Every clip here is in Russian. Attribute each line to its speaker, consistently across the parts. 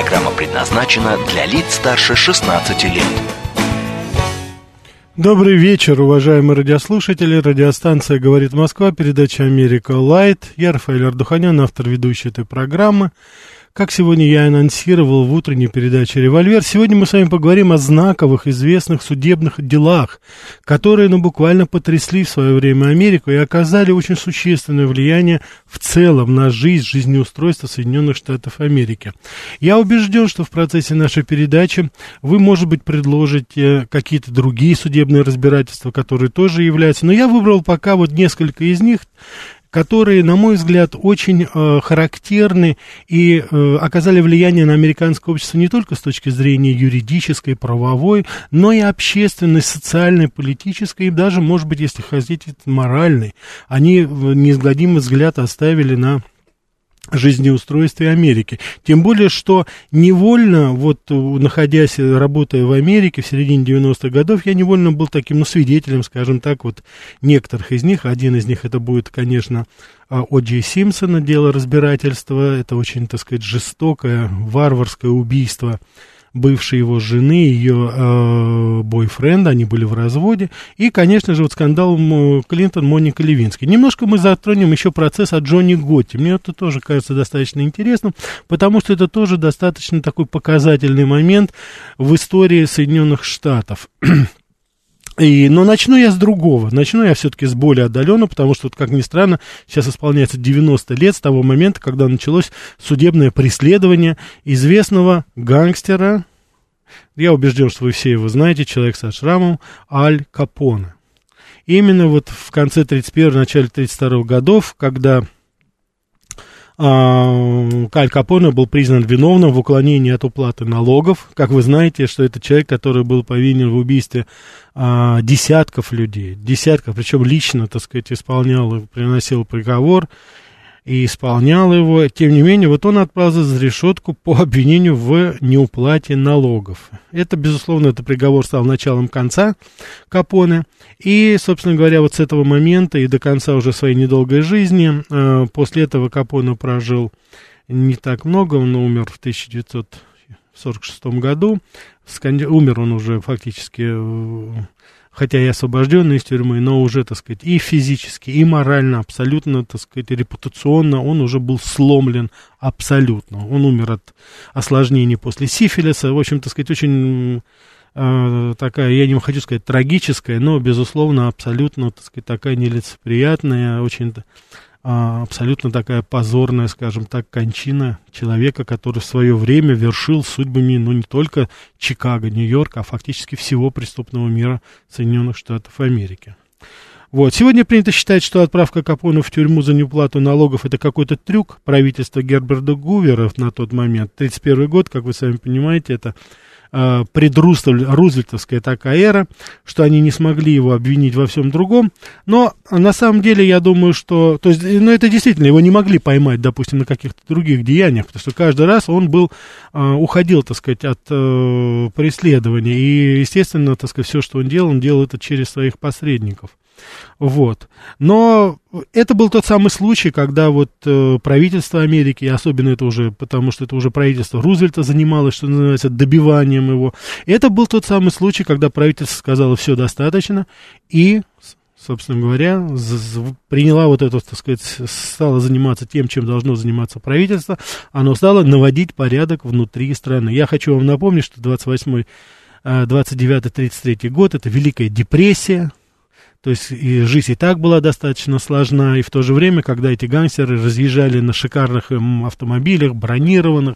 Speaker 1: Программа предназначена для лиц старше 16 лет.
Speaker 2: Добрый вечер, уважаемые радиослушатели. Радиостанция «Говорит Москва», передача «Америка Лайт». Я Рафаэль Ардуханян, автор ведущей этой программы. Как сегодня я анонсировал в утренней передаче «Револьвер», сегодня мы с вами поговорим о знаковых, известных судебных делах, которые, ну, буквально потрясли в свое время Америку и оказали очень существенное влияние в целом на жизнь, жизнеустройство Соединенных Штатов Америки. Я убежден, что в процессе нашей передачи вы, может быть, предложите какие-то другие судебные разбирательства, которые тоже являются, но я выбрал пока вот несколько из них, которые, на мой взгляд, очень э, характерны и э, оказали влияние на американское общество не только с точки зрения юридической, правовой, но и общественной, социальной, политической, и даже, может быть, если хотите, моральной. Они неизгладимый взгляд оставили на жизнеустройстве Америки. Тем более, что невольно, вот находясь, работая в Америке в середине 90-х годов, я невольно был таким, ну, свидетелем, скажем так, вот некоторых из них. Один из них это будет, конечно, а, О. Джей Симпсона, дело разбирательства. Это очень, так сказать, жестокое, варварское убийство бывшей его жены, ее э, бойфренда, они были в разводе, и, конечно же, вот скандал Клинтон, Моника Левинский. Немножко мы затронем еще процесс о Джонни Готти. Мне это тоже кажется достаточно интересным, потому что это тоже достаточно такой показательный момент в истории Соединенных Штатов. И, но начну я с другого. Начну я все-таки с более отдаленно, потому что, вот, как ни странно, сейчас исполняется 90 лет с того момента, когда началось судебное преследование известного гангстера. Я убежден, что вы все его знаете, человек со шрамом, Аль Капоне. Именно вот в конце 31 начале 32 годов, когда а, Каль Капоне был признан виновным в уклонении от уплаты налогов. Как вы знаете, что это человек, который был повинен в убийстве а, десятков людей, десятков, причем лично, так сказать, исполнял и приносил приговор и исполнял его. Тем не менее, вот он отправился за решетку по обвинению в неуплате налогов. Это, безусловно, этот приговор стал началом конца Капоне. И, собственно говоря, вот с этого момента и до конца уже своей недолгой жизни, э, после этого Капоне прожил не так много, он умер в 1946 году. Умер он уже фактически э, хотя и освобожденный из тюрьмы, но уже, так сказать, и физически, и морально, абсолютно, так сказать, репутационно он уже был сломлен абсолютно. Он умер от осложнений после сифилиса, в общем, так сказать, очень э, такая, я не хочу сказать трагическая, но, безусловно, абсолютно, так сказать, такая нелицеприятная, очень абсолютно такая позорная, скажем так, кончина человека, который в свое время вершил судьбами, ну, не только Чикаго, Нью-Йорка, а фактически всего преступного мира Соединенных Штатов Америки. Вот. Сегодня принято считать, что отправка Капона в тюрьму за неуплату налогов это какой-то трюк правительства Герберта Гувера на тот момент. 31 год, как вы сами понимаете, это э, такая эра, что они не смогли его обвинить во всем другом. Но на самом деле я думаю, что... То есть, ну, это действительно, его не могли поймать, допустим, на каких-то других деяниях, потому что каждый раз он был, э, уходил, так сказать, от э, преследования. И, естественно, так сказать, все, что он делал, он делал это через своих посредников. Вот. Но это был тот самый случай, когда вот э, правительство Америки, особенно это уже, потому что это уже правительство Рузвельта занималось, что называется, добиванием его. Это был тот самый случай, когда правительство сказало, все достаточно, и собственно говоря, приняла вот это, так сказать, стала заниматься тем, чем должно заниматься правительство, оно стало наводить порядок внутри страны. Я хочу вам напомнить, что 28 29-33 э, год, это Великая депрессия, то есть и жизнь и так была достаточно сложна, и в то же время, когда эти гангстеры разъезжали на шикарных эм, автомобилях, бронированных,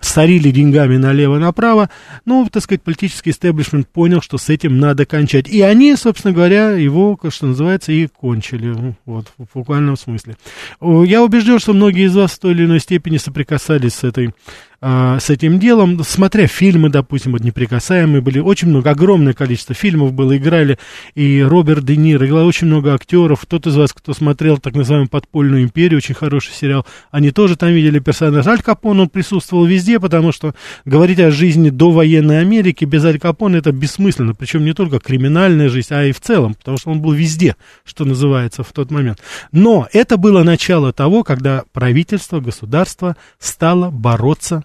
Speaker 2: сорили деньгами налево-направо, ну, так сказать, политический истеблишмент понял, что с этим надо кончать. И они, собственно говоря, его, что называется, и кончили, вот, в буквальном смысле. Я убежден, что многие из вас в той или иной степени соприкасались с этой а, с этим делом, смотря фильмы, допустим, вот «Неприкасаемые» были, очень много, огромное количество фильмов было, играли и Роберт Де Ниро, играл очень много актеров, тот из вас, кто смотрел так называемую «Подпольную империю», очень хороший сериал, они тоже там видели персонаж. Аль Капон, он присутствовал везде, потому что говорить о жизни до военной Америки без Аль Капона это бессмысленно, причем не только криминальная жизнь, а и в целом, потому что он был везде, что называется, в тот момент. Но это было начало того, когда правительство, государство стало бороться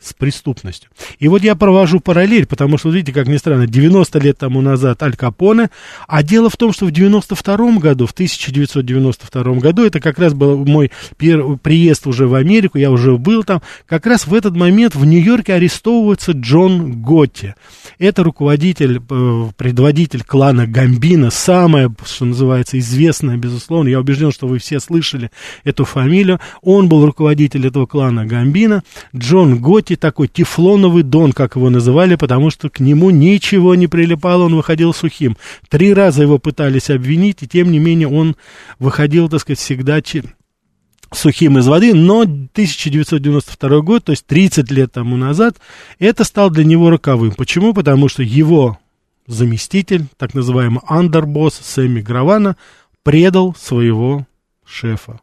Speaker 2: с преступностью. И вот я провожу параллель, потому что, видите, как ни странно, 90 лет тому назад Аль Капоне, а дело в том, что в 92 году, в 1992 году, это как раз был мой приезд уже в Америку, я уже был там, как раз в этот момент в Нью-Йорке арестовывается Джон Готти. Это руководитель, э, предводитель клана Гамбина, самое, что называется, известное, безусловно, я убежден, что вы все слышали эту фамилию, он был руководитель этого клана Гамбина, Джон Локи такой тефлоновый дон, как его называли, потому что к нему ничего не прилипало, он выходил сухим. Три раза его пытались обвинить, и тем не менее он выходил, так сказать, всегда сухим из воды, но 1992 год, то есть 30 лет тому назад, это стало для него роковым. Почему? Потому что его заместитель, так называемый андербосс Сэмми Гравана, предал своего шефа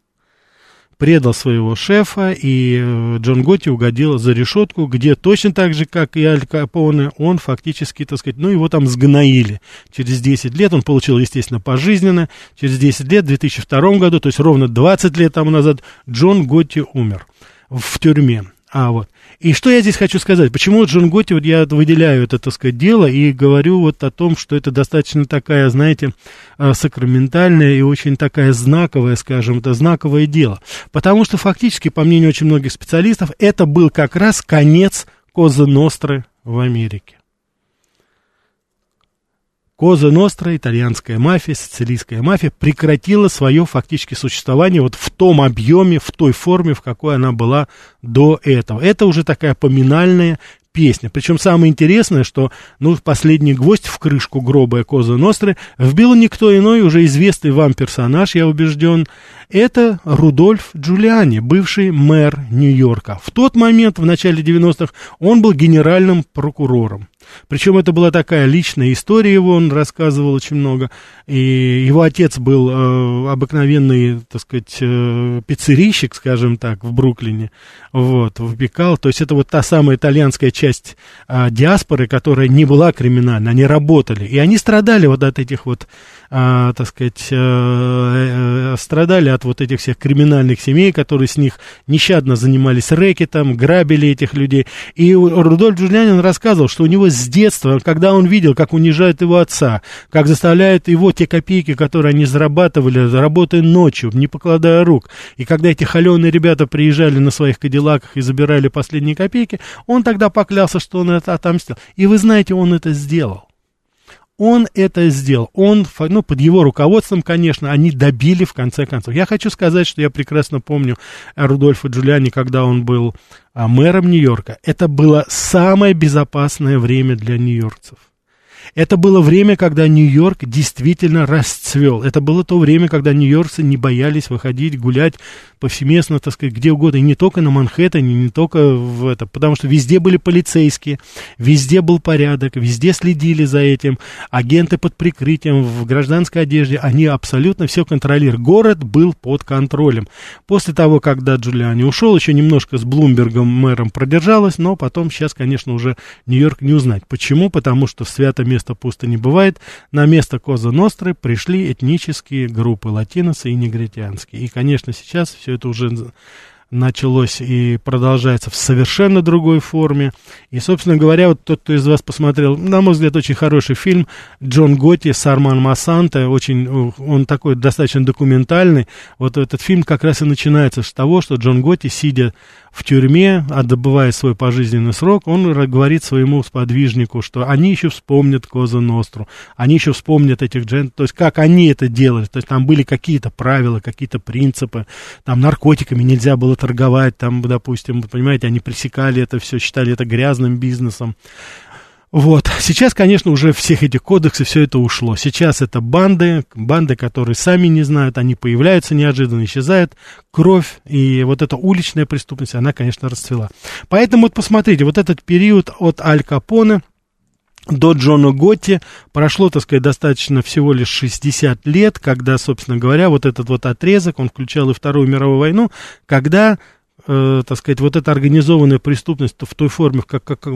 Speaker 2: предал своего шефа, и э, Джон Готти угодил за решетку, где точно так же, как и Аль Капоне, он фактически, так сказать, ну, его там сгноили. Через 10 лет он получил, естественно, пожизненно. Через 10 лет, в 2002 году, то есть ровно 20 лет тому назад, Джон Готти умер в тюрьме. А, вот. И что я здесь хочу сказать? Почему Джон Готти, вот я выделяю это, так сказать, дело и говорю вот о том, что это достаточно такая, знаете, а, сакраментальная и очень такая знаковая, скажем, это знаковое дело. Потому что фактически, по мнению очень многих специалистов, это был как раз конец Козы Ностры в Америке. Коза Ностра, итальянская мафия, сицилийская мафия прекратила свое фактически существование вот в том объеме, в той форме, в какой она была до этого. Это уже такая поминальная песня. Причем самое интересное, что ну, последний гвоздь в крышку гроба Коза Ностры вбил никто иной, уже известный вам персонаж, я убежден, это Рудольф Джулиани, бывший мэр Нью-Йорка. В тот момент, в начале 90-х, он был генеральным прокурором. Причем это была такая личная история его, он рассказывал очень много. И его отец был э, обыкновенный, так сказать, э, пиццерийщик, скажем так, в Бруклине. Вот, выпекал. То есть это вот та самая итальянская часть э, диаспоры, которая не была криминальной. Они работали. И они страдали вот от этих вот а, так сказать, а, а, страдали от вот этих всех криминальных семей, которые с них нещадно занимались рэкетом, грабили этих людей. И Рудольф Джулианин рассказывал, что у него с детства, когда он видел, как унижают его отца, как заставляют его те копейки, которые они зарабатывали, работая ночью, не покладая рук, и когда эти холеные ребята приезжали на своих кадиллаках и забирали последние копейки, он тогда поклялся, что он это отомстил. И вы знаете, он это сделал. Он это сделал. Он, ну, под его руководством, конечно, они добили в конце концов. Я хочу сказать, что я прекрасно помню Рудольфа Джулиани, когда он был а, мэром Нью-Йорка. Это было самое безопасное время для нью-йоркцев. Это было время, когда Нью-Йорк действительно расцвел. Это было то время, когда нью-йоркцы не боялись выходить, гулять повсеместно, так сказать, где угодно. И не только на Манхэттене, не только в это. Потому что везде были полицейские, везде был порядок, везде следили за этим. Агенты под прикрытием, в гражданской одежде, они абсолютно все контролировали. Город был под контролем. После того, когда Джулиани ушел, еще немножко с Блумбергом мэром продержалась, но потом сейчас, конечно, уже Нью-Йорк не узнать. Почему? Потому что в место пусто не бывает. На место Коза Ностры пришли этнические группы, латиносы и негритянские. И, конечно, сейчас все это уже началось и продолжается в совершенно другой форме. И, собственно говоря, вот тот, кто из вас посмотрел, на мой взгляд, очень хороший фильм Джон Готти с Арман Массанте, очень, он такой достаточно документальный. Вот этот фильм как раз и начинается с того, что Джон Готти, сидя в тюрьме, отбывая свой пожизненный срок, он говорит своему сподвижнику, что они еще вспомнят Коза Ностру, они еще вспомнят этих джен, то есть как они это делали, то есть там были какие-то правила, какие-то принципы, там наркотиками нельзя было торговать, там, допустим, понимаете, они пресекали это все, считали это грязным бизнесом. Вот. Сейчас, конечно, уже всех этих кодексов все это ушло. Сейчас это банды, банды, которые сами не знают, они появляются неожиданно, исчезают, кровь и вот эта уличная преступность, она, конечно, расцвела. Поэтому вот посмотрите, вот этот период от Аль Капоне до Джона Готти прошло, так сказать, достаточно всего лишь 60 лет, когда, собственно говоря, вот этот вот отрезок, он включал и Вторую мировую войну, когда э, так сказать, вот эта организованная преступность в той форме, как, как,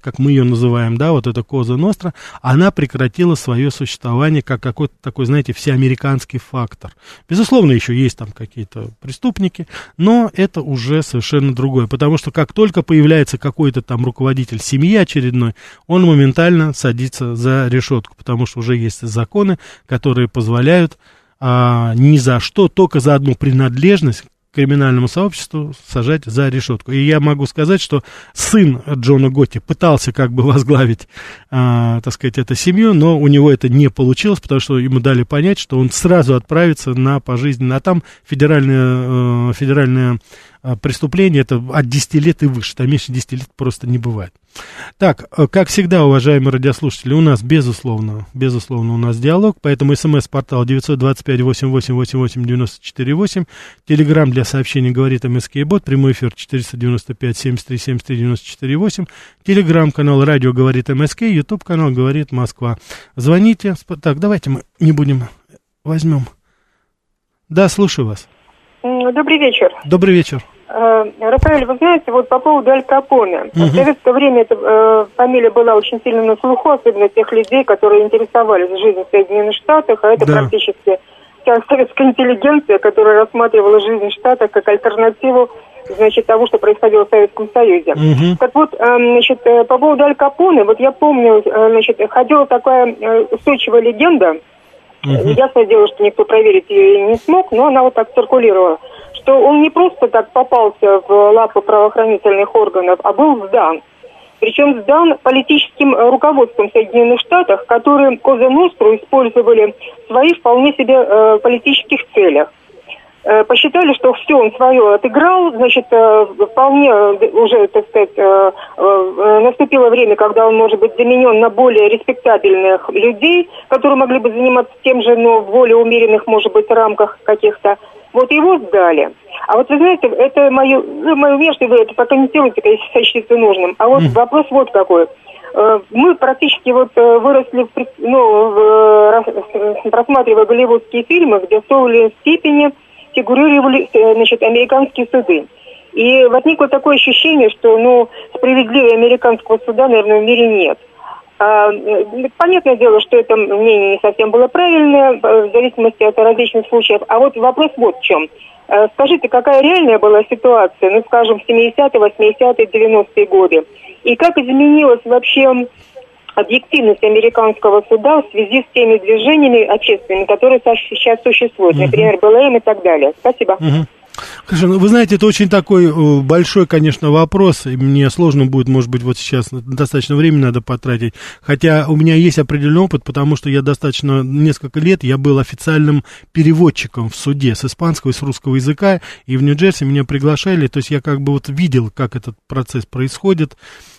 Speaker 2: как мы ее называем, да, вот эта Коза Ностра, она прекратила свое существование как какой-то такой, знаете, всеамериканский фактор. Безусловно, еще есть там какие-то преступники, но это уже совершенно другое, потому что как только появляется какой-то там руководитель семьи очередной, он моментально садится за решетку, потому что уже есть законы, которые позволяют а, ни за что, только за одну принадлежность криминальному сообществу сажать за решетку. И я могу сказать, что сын Джона Готти пытался как бы возглавить, а, так сказать, эту семью, но у него это не получилось, потому что ему дали понять, что он сразу отправится на пожизненно, а там федеральная, э, федеральная а, преступление это от 10 лет и выше, там меньше 10 лет просто не бывает. Так, э, как всегда, уважаемые радиослушатели, у нас, безусловно, безусловно, у нас диалог, поэтому смс-портал 925-88-88-94-8, телеграмм для сообщений говорит МСК Бот, прямой эфир 495-73-73-94-8, телеграмм-канал радио говорит МСК, ютуб-канал говорит Москва. Звоните, так, давайте мы не будем, возьмем. Да, слушаю вас.
Speaker 3: Добрый вечер.
Speaker 2: Добрый вечер.
Speaker 3: Э, Рафаэль, вы знаете, вот по поводу Аль Капоне. Угу. В советское время эта э, фамилия была очень сильно на слуху, особенно тех людей, которые интересовались жизнью в Соединенных Штатах, а это да. практически вся советская интеллигенция, которая рассматривала жизнь в Штатах как альтернативу значит, того, что происходило в Советском Союзе. Угу. Так вот, э, значит, э, по поводу Аль Капоне, вот я помню, значит, ходила такая устойчивая легенда, угу. ясное дело, что никто проверить ее не смог, но она вот так циркулировала что он не просто так попался в лапы правоохранительных органов, а был сдан. Причем сдан политическим руководством Соединенных Штатов, которые Коза Ностру использовали в своих вполне себе э, политических целях. Э, посчитали, что все, он свое отыграл, значит, э, вполне уже, так сказать, наступило время, когда он может быть заменен на более респектабельных людей, которые могли бы заниматься тем же, но в более умеренных, может быть, рамках каких-то. Вот его сдали. А вот вы знаете, это мое, ну, мое мнение, вы это прокомментируете, если сочтете нужным. А вот mm. вопрос вот какой. Мы практически вот выросли, в, ну, просматривая голливудские фильмы, где в той степени фигурировали э, значит, американские суды. И возникло такое ощущение, что ну, справедливого американского суда, наверное, в мире нет. А, э, понятное дело, что это мнение не совсем было правильное, в зависимости от различных случаев. А вот вопрос вот в чем. Э, скажите, какая реальная была ситуация, ну, скажем, в 70-е, 80-е, 90-е годы? И как изменилась вообще объективность американского суда в связи с теми движениями общественными, которые сейчас существуют, например, БЛМ и так далее. Спасибо.
Speaker 2: Угу. Хорошо, ну, вы знаете, это очень такой э, большой, конечно, вопрос, и мне сложно будет, может быть, вот сейчас достаточно времени надо потратить, хотя у меня есть определенный опыт, потому что я достаточно, несколько лет, я был официальным переводчиком в суде с испанского и с русского языка, и в Нью-Джерси меня приглашали, то есть я как бы вот видел, как этот процесс происходит,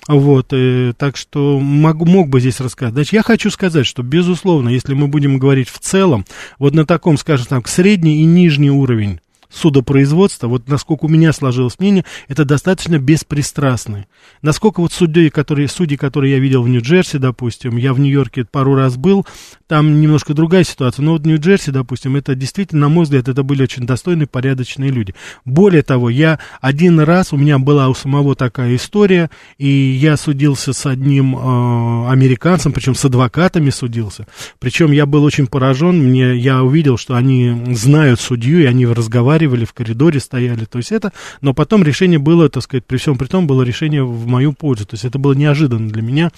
Speaker 2: вот, и, э, так что мог, мог бы здесь рассказать. Значит, я хочу сказать, что, безусловно, если мы будем говорить в целом, вот на таком, скажем так, средний и нижний уровень судопроизводства, вот насколько у меня сложилось мнение, это достаточно беспристрастны. Насколько вот судьи, которые, судьи, которые я видел в Нью-Джерси, допустим, я в Нью-Йорке пару раз был, там немножко другая ситуация, но вот в Нью-Джерси, допустим, это действительно, на мой взгляд, это были очень достойные, порядочные люди. Более того, я один раз, у меня была у самого такая история, и я судился с одним э, американцем, причем с адвокатами судился, причем я был очень поражен, мне, я увидел, что они знают судью, и они разговаривают разговаривали, в коридоре стояли, то есть это, но потом решение было, так сказать, при всем при том, было решение в мою пользу, то есть это было неожиданно для меня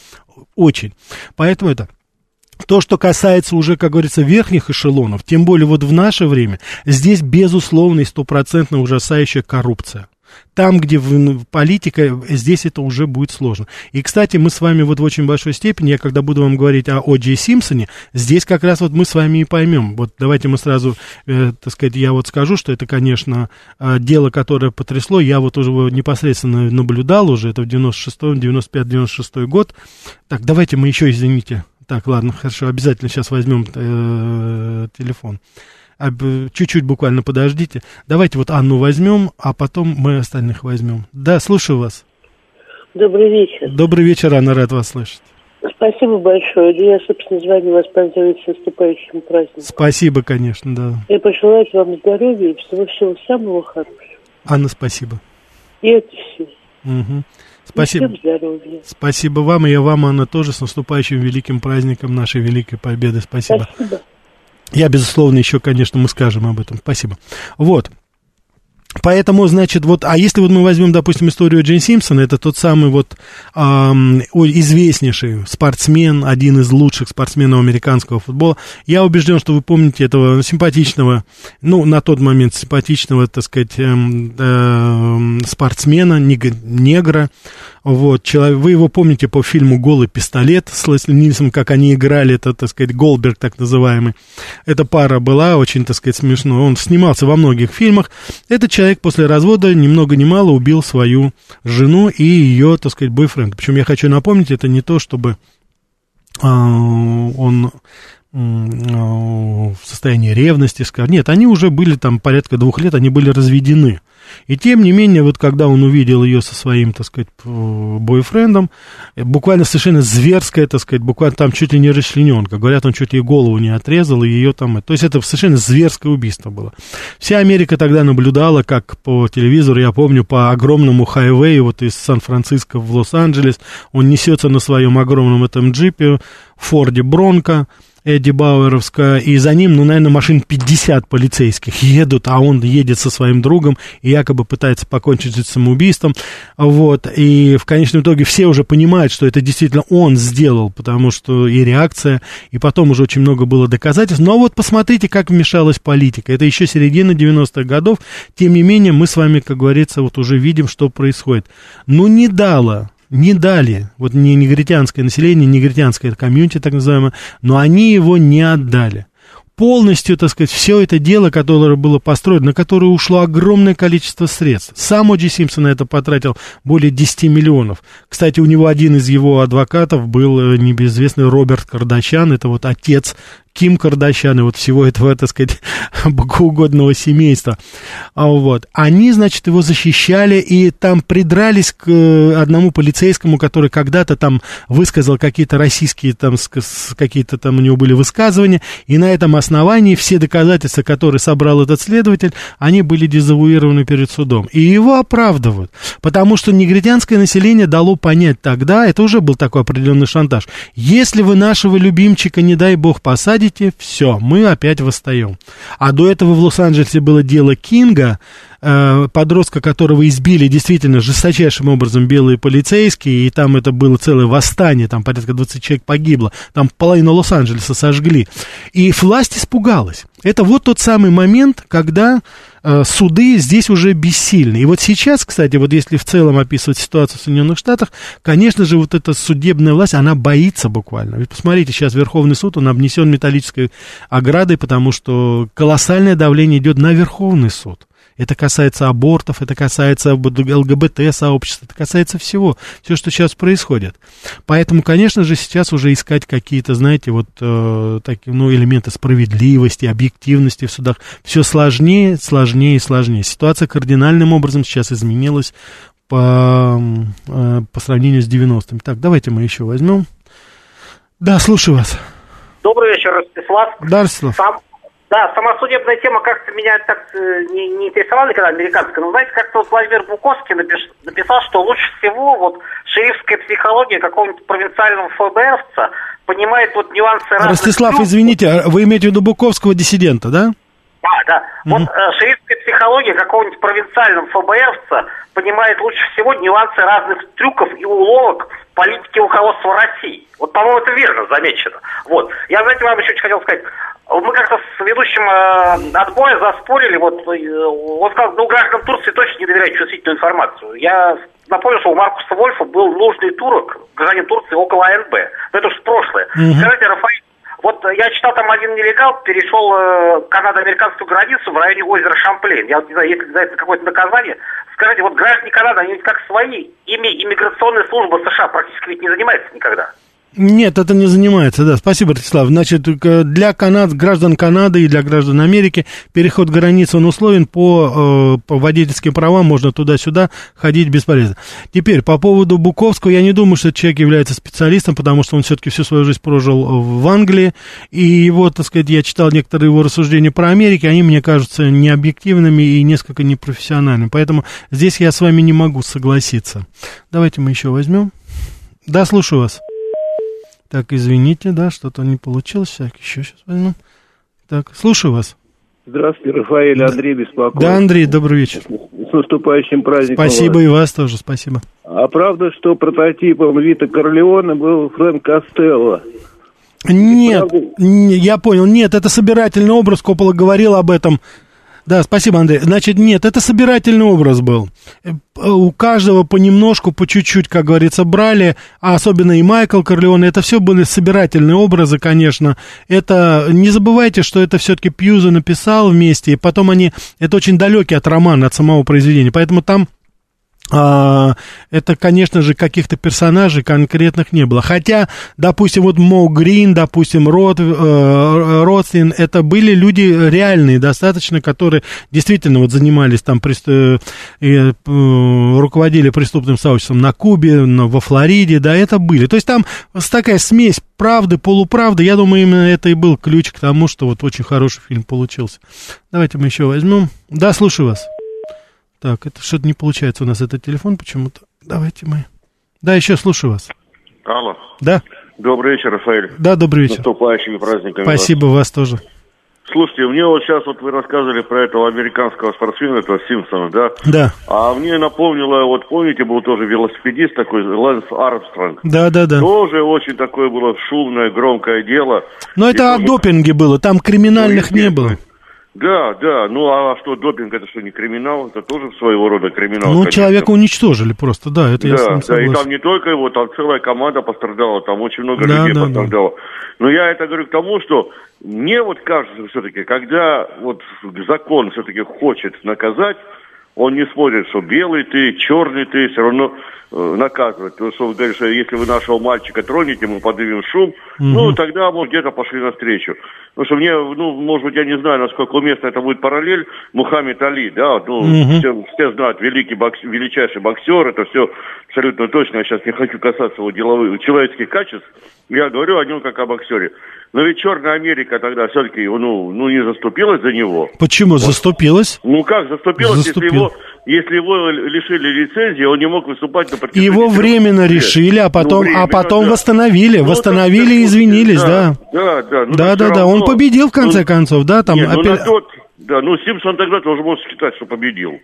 Speaker 2: очень. Поэтому это то, что касается уже, как говорится, верхних эшелонов, тем более вот в наше время, здесь, безусловно, и стопроцентно ужасающая коррупция. Там, где в, политика, здесь это уже будет сложно. И, кстати, мы с вами вот в очень большой степени, я когда буду вам говорить о О'Джей Симпсоне, здесь как раз вот мы с вами и поймем. Вот давайте мы сразу, э, так сказать, я вот скажу, что это, конечно, э, дело, которое потрясло. Я вот уже непосредственно наблюдал уже, это в 96-м, 95-96 год. Так, давайте мы еще, извините. Так, ладно, хорошо, обязательно сейчас возьмем э, телефон чуть-чуть буквально подождите. Давайте вот Анну возьмем, а потом мы остальных возьмем. Да, слушаю вас.
Speaker 4: Добрый вечер.
Speaker 2: Добрый вечер, Анна, рад вас слышать.
Speaker 4: Спасибо большое. Я, собственно, звоню вас поздравить с наступающим праздником.
Speaker 2: Спасибо, конечно, да.
Speaker 4: Я пожелать вам здоровья и всего-всего самого хорошего.
Speaker 2: Анна, спасибо.
Speaker 4: И это все.
Speaker 2: Угу. Спасибо. всем здоровья. Спасибо вам, и я вам, Анна, тоже с наступающим великим праздником нашей великой победы. Спасибо. Спасибо. Я, безусловно, еще, конечно, мы скажем об этом. Спасибо. Вот. Поэтому, значит, вот, а если вот мы возьмем, допустим, историю Джейн Симпсона, это тот самый вот эм, известнейший спортсмен, один из лучших спортсменов американского футбола. Я убежден, что вы помните этого симпатичного, ну, на тот момент симпатичного, так сказать, эм, э, спортсмена, негра, вот, человек, вы его помните по фильму «Голый пистолет» с Лесли Нильсом, как они играли, это, так сказать, Голберг так называемый. Эта пара была очень, так сказать, смешно. Он снимался во многих фильмах. Этот человек после развода ни много ни мало убил свою жену и ее, так сказать, бойфренд. Причем я хочу напомнить, это не то, чтобы а, он в состоянии ревности, скажем. Нет, они уже были там порядка двух лет, они были разведены. И тем не менее, вот когда он увидел ее со своим, так сказать, бойфрендом, буквально совершенно зверская, так сказать, буквально там чуть ли не расчлененка. Говорят, он чуть ей голову не отрезал, и ее там... То есть это совершенно зверское убийство было. Вся Америка тогда наблюдала, как по телевизору, я помню, по огромному хайвею вот из Сан-Франциско в Лос-Анджелес, он несется на своем огромном этом джипе, Форде Бронко, Эдди Бауэровская, и за ним, ну, наверное, машин 50 полицейских едут, а он едет со своим другом и якобы пытается покончить с самоубийством, вот, и в конечном итоге все уже понимают, что это действительно он сделал, потому что и реакция, и потом уже очень много было доказательств, но вот посмотрите, как вмешалась политика, это еще середина 90-х годов, тем не менее, мы с вами, как говорится, вот уже видим, что происходит. Ну, не дало не дали, вот не негритянское население, негритянское комьюнити так называемое, но они его не отдали. Полностью, так сказать, все это дело, которое было построено, на которое ушло огромное количество средств. Сам О'Джи Симпсон на это потратил более 10 миллионов. Кстати, у него один из его адвокатов был э, небезвестный Роберт Кардачан, это вот отец Ким Кардашян и вот всего этого, так сказать, богоугодного семейства. А вот. Они, значит, его защищали и там придрались к э, одному полицейскому, который когда-то там высказал какие-то российские, там, какие-то там у него были высказывания, и на этом основании все доказательства, которые собрал этот следователь, они были дезавуированы перед судом. И его оправдывают, потому что негритянское население дало понять тогда, это уже был такой определенный шантаж, если вы нашего любимчика, не дай бог, посадите, видите, все, мы опять восстаем. А до этого в Лос-Анджелесе было дело Кинга, Э, подростка, которого избили действительно жесточайшим образом белые полицейские, и там это было целое восстание, там порядка 20 человек погибло, там половину Лос-Анджелеса сожгли. И власть испугалась. Это вот тот самый момент, когда суды здесь уже бессильны. И вот сейчас, кстати, вот если в целом описывать ситуацию в Соединенных Штатах, конечно же, вот эта судебная власть, она боится буквально. Ведь посмотрите, сейчас Верховный суд, он обнесен металлической оградой, потому что колоссальное давление идет на Верховный суд. Это касается абортов, это касается ЛГБТ-сообщества, это касается всего, все, что сейчас происходит. Поэтому, конечно же, сейчас уже искать какие-то, знаете, вот э, такие, ну, элементы справедливости, объективности в судах, все сложнее, сложнее и сложнее. Ситуация кардинальным образом сейчас изменилась по, э, по сравнению с 90-ми. Так, давайте мы еще возьмем. Да, слушаю вас.
Speaker 5: Добрый вечер, Ростислав.
Speaker 2: Да, Ростислав.
Speaker 5: Сам, да, сама судебная тема как-то меня так э, не, не интересовала никогда, американская. Но знаете, как-то вот Владимир Буковский напиш, написал, что лучше всего вот шерифская психология какого-нибудь провинциального ФБРовца понимает вот нюансы разных...
Speaker 2: Ростислав,
Speaker 5: трюк.
Speaker 2: извините, а вы имеете в виду Буковского диссидента, да?
Speaker 5: Да, да. Mm-hmm. Вот э, шерифская психология какого-нибудь провинциального ФБРовца понимает лучше всего нюансы разных трюков и уловок в политике руководства России. Вот, по-моему, это верно замечено. Вот. Я, знаете, вам еще хотел сказать, Мы как-то с ведущим э, отбоя заспорили, вот э, он сказал, ну, гражданам Турции точно не доверяют чувствительную информацию. Я напомню, что у Маркуса Вольфа был ложный турок, гражданин Турции, около АНБ. Но это уж прошлое. Mm-hmm. Скажите, Рафаэль, вот я читал, там один нелегал перешел э, канадо-американскую границу в районе озера Шамплейн. Я не знаю, есть за это какое-то наказание. Скажите, вот граждане Канады, они ведь как свои, ими иммиграционная служба США практически ведь не занимается никогда.
Speaker 2: Нет, это не занимается, да. Спасибо, Ростислав. Значит, для Канад, граждан Канады и для граждан Америки переход границы он условен по, э, по водительским правам, можно туда-сюда ходить бесполезно. Теперь, по поводу Буковского, я не думаю, что человек является специалистом, потому что он все-таки всю свою жизнь прожил в Англии, и его, так сказать, я читал некоторые его рассуждения про Америку, они мне кажутся необъективными и несколько непрофессиональными, поэтому здесь я с вами не могу согласиться. Давайте мы еще возьмем. Да, слушаю вас. Так, извините, да, что-то не получилось. Так, еще сейчас возьмем. Так, слушаю вас.
Speaker 6: Здравствуйте, Рафаэль, Андрей беспокоит.
Speaker 2: Да, Андрей, добрый вечер.
Speaker 6: С наступающим праздником.
Speaker 2: Спасибо вас. и вас тоже, спасибо.
Speaker 6: А правда, что прототипом Вита Корлеона был Фрэнк Костелло?
Speaker 2: Нет, я понял, нет, это собирательный образ, Коппола говорил об этом да, спасибо, Андрей. Значит, нет, это собирательный образ был. Э, у каждого понемножку, по чуть-чуть, как говорится, брали, а особенно и Майкл Корлеон, это все были собирательные образы, конечно. Это, не забывайте, что это все-таки Пьюза написал вместе, и потом они, это очень далекий от романа, от самого произведения, поэтому там а, это, конечно же, каких-то персонажей конкретных не было. Хотя, допустим, вот Мо Грин, допустим, Рот, э, Рослин, это были люди реальные достаточно, которые действительно вот занимались там, приступ, э, э, руководили преступным сообществом на Кубе, на, во Флориде, да, это были. То есть там такая смесь правды, полуправды, я думаю, именно это и был ключ к тому, что вот очень хороший фильм получился. Давайте мы еще возьмем. Да, слушаю вас. Так, это что-то не получается у нас этот телефон почему-то. Давайте мы. Да, еще слушаю вас.
Speaker 7: Алло.
Speaker 2: Да.
Speaker 7: Добрый вечер, Рафаэль.
Speaker 2: Да, добрый вечер.
Speaker 7: Наступающими праздниками.
Speaker 2: Спасибо вас. вас тоже.
Speaker 7: Слушайте, мне вот сейчас вот вы рассказывали про этого американского спортсмена, этого Симпсона, да?
Speaker 2: Да.
Speaker 7: А мне напомнило, вот помните, был тоже велосипедист такой, Лэнс Армстронг.
Speaker 2: Да, да, да.
Speaker 7: Тоже очень такое было шумное, громкое дело.
Speaker 2: Но это тоже... о допинге было, там криминальных ну, не было.
Speaker 7: Да, да. Ну а что, допинг это что, не криминал? Это тоже своего рода криминал.
Speaker 2: Ну, конечно. человека уничтожили просто, да, это
Speaker 7: да,
Speaker 2: я с ним
Speaker 7: Да, и там не только его, там целая команда пострадала, там очень много да, людей да, пострадало. Да. Но я это говорю к тому, что мне вот кажется все-таки, когда вот закон все-таки хочет наказать, он не смотрит, что белый ты, черный ты, все равно э, наказывать. Потому что вы говорите, что если вы нашего мальчика тронете, мы поднимем шум, угу. ну, тогда, может, где-то пошли навстречу. Потому что мне, ну, может быть, я не знаю, насколько уместно это будет параллель, Мухаммед Али, да, ну, угу. все, все знают, великий бокс, величайший боксер, это все абсолютно точно, я сейчас не хочу касаться его деловых, человеческих качеств, я говорю о нем как о боксере. Но ведь Черная Америка тогда все-таки ну, ну, не заступилась за него.
Speaker 2: Почему вот. заступилась?
Speaker 7: Ну как заступилась, Заступил. если его, если его лишили лицензии, он не мог выступать на
Speaker 2: протяжении... Его временно решили, а потом, ну, временно, а потом да. восстановили, ну, восстановили и извинились, да.
Speaker 7: Да, да. Ну,
Speaker 2: да, да, да, он победил в конце ну, концов, да, там...
Speaker 7: Нет, опять... ну, на тот, да, ну Симпсон тогда тоже может считать, что победил.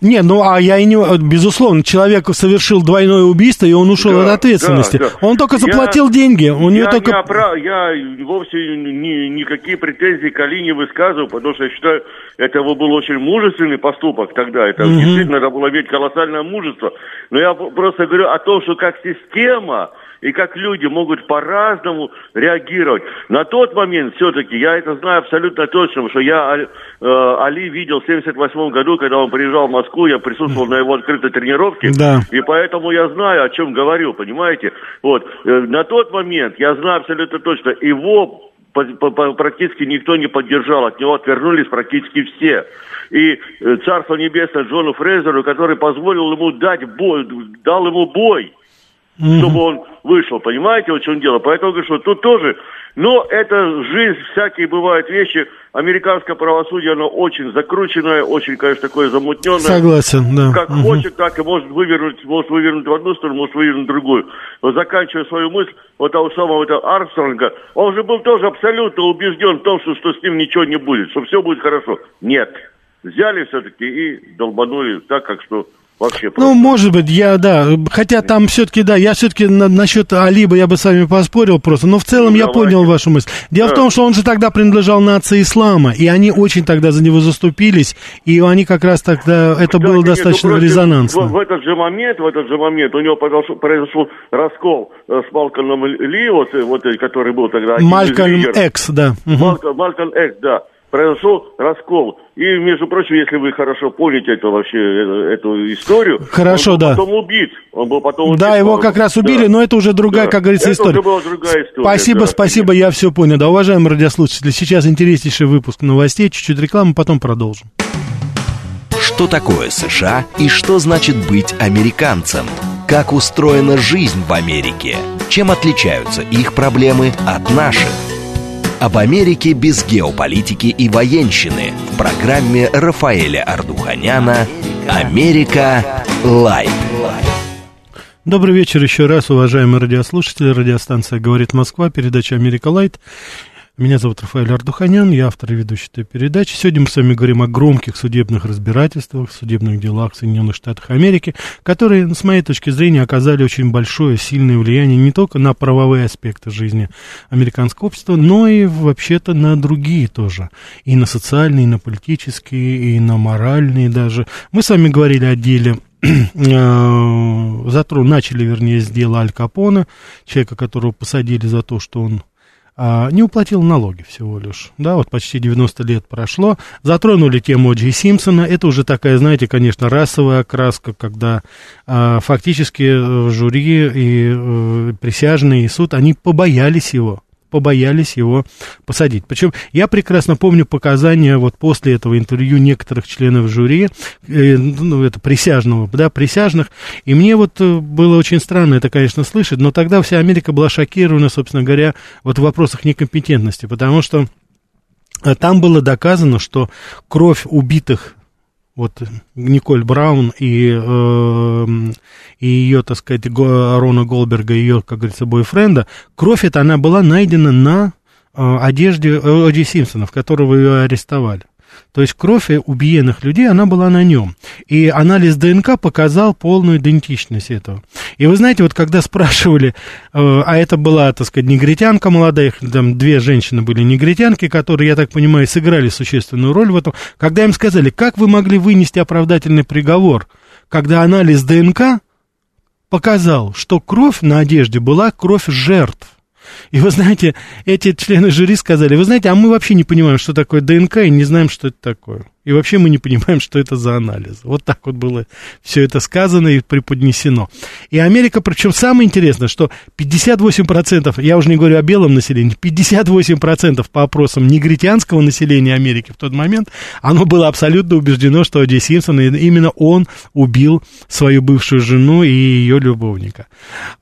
Speaker 2: Не, ну а я и не... Безусловно, человек совершил двойное убийство, и он ушел да, от ответственности. Да, да. Он только заплатил
Speaker 7: я,
Speaker 2: деньги. У
Speaker 7: я,
Speaker 2: только...
Speaker 7: не опра... я вовсе ни, никакие претензии к Али не высказываю, потому что я считаю, это был очень мужественный поступок тогда. Это угу. действительно это было ведь колоссальное мужество. Но я просто говорю о том, что как система и как люди могут по-разному реагировать. На тот момент все-таки, я это знаю абсолютно точно, что я э, Али видел в 78 году, когда он приезжал в Москву, я присутствовал на его открытой тренировке,
Speaker 2: да.
Speaker 7: и поэтому я знаю, о чем говорю, понимаете? Вот. Э, на тот момент, я знаю абсолютно точно, его практически никто не поддержал, от него отвернулись практически все. И э, Царство Небесное Джону Фрейзеру, который позволил ему дать бой, дал ему бой, mm-hmm. чтобы он вышел, понимаете, вот в чем дело. Поэтому говорю, что тут тоже, но это жизнь, всякие бывают вещи. Американское правосудие, оно очень закрученное, очень, конечно, такое замутненное.
Speaker 2: Согласен, да.
Speaker 7: Как угу. хочет, так и может вывернуть, может вывернуть в одну сторону, может вывернуть в другую. Но заканчивая свою мысль, вот того самого этого Армстронга, он же был тоже абсолютно убежден в том, что, что с ним ничего не будет, что все будет хорошо. Нет. Взяли все-таки и долбанули так, как что вообще.
Speaker 2: Ну, может быть, я, да, хотя там все-таки, да, я все-таки на, насчет Алиба я бы с вами поспорил просто, но в целом ну, я давайте. понял вашу мысль. Дело да. в том, что он же тогда принадлежал нации ислама, и они очень тогда за него заступились, и они как раз тогда, это Кстати, было достаточно нет, ну, резонансно.
Speaker 7: В, в этот же момент, в этот же момент у него произошел, произошел раскол э, с Малкольмом Ли, вот, вот, который был тогда...
Speaker 2: Малкольм Экс, да.
Speaker 7: Малкольм, Малкольм Экс, да произошел раскол. И, между прочим, если вы хорошо помните эту вообще э, эту историю,
Speaker 2: хорошо,
Speaker 7: он
Speaker 2: был
Speaker 7: да. потом убит. Он был потом убит.
Speaker 2: Да, его как раз убили, да. но это уже другая, да. как говорится, это история.
Speaker 7: Уже была другая история.
Speaker 2: Спасибо,
Speaker 7: да,
Speaker 2: спасибо, я все понял. Да, уважаемые радиослушатели, сейчас интереснейший выпуск новостей, чуть-чуть рекламы, потом продолжим.
Speaker 1: Что такое США и что значит быть американцем? Как устроена жизнь в Америке? Чем отличаются их проблемы от наших? Об Америке без геополитики и военщины в программе Рафаэля Ардуханяна «Америка. Light».
Speaker 2: Добрый вечер еще раз, уважаемые радиослушатели. Радиостанция «Говорит Москва», передача «Америка Light». Меня зовут Рафаэль Ардуханян, я автор и ведущий этой передачи. Сегодня мы с вами говорим о громких судебных разбирательствах, судебных делах в Соединенных Штатах Америки, которые, с моей точки зрения, оказали очень большое, сильное влияние не только на правовые аспекты жизни американского общества, но и вообще-то на другие тоже. И на социальные, и на политические, и на моральные даже. Мы с вами говорили о деле э, затру, начали, вернее, с дела Аль Капона, человека, которого посадили за то, что он не уплатил налоги всего лишь. Да, вот почти 90 лет прошло. Затронули тему Джей Симпсона. Это уже такая, знаете, конечно, расовая окраска, когда а, фактически э, жюри и э, присяжные и суд, они побоялись его побоялись его посадить. Причем я прекрасно помню показания вот после этого интервью некоторых членов жюри, э, ну, это присяжного, да, присяжных, и мне вот э, было очень странно это, конечно, слышать, но тогда вся Америка была шокирована, собственно говоря, вот в вопросах некомпетентности, потому что э, там было доказано, что кровь убитых вот Николь Браун и, э, и ее, так сказать, Рона Голберга, ее, как говорится, бойфренда, кровь эта, она была найдена на э, одежде О'Джи Симпсона, в которого ее арестовали. То есть кровь убиенных людей, она была на нем. И анализ ДНК показал полную идентичность этого. И вы знаете, вот когда спрашивали, э, а это была, так сказать, негритянка молодая, там две женщины были негритянки, которые, я так понимаю, сыграли существенную роль в этом, когда им сказали, как вы могли вынести оправдательный приговор, когда анализ ДНК показал, что кровь на одежде была кровь жертв. И вы знаете, эти члены жюри сказали, вы знаете, а мы вообще не понимаем, что такое ДНК, и не знаем, что это такое. И вообще мы не понимаем, что это за анализ. Вот так вот было все это сказано и преподнесено. И Америка, причем самое интересное, что 58%, я уже не говорю о белом населении, 58% по опросам негритянского населения Америки в тот момент, оно было абсолютно убеждено, что Оди Симпсон, именно он убил свою бывшую жену и ее любовника.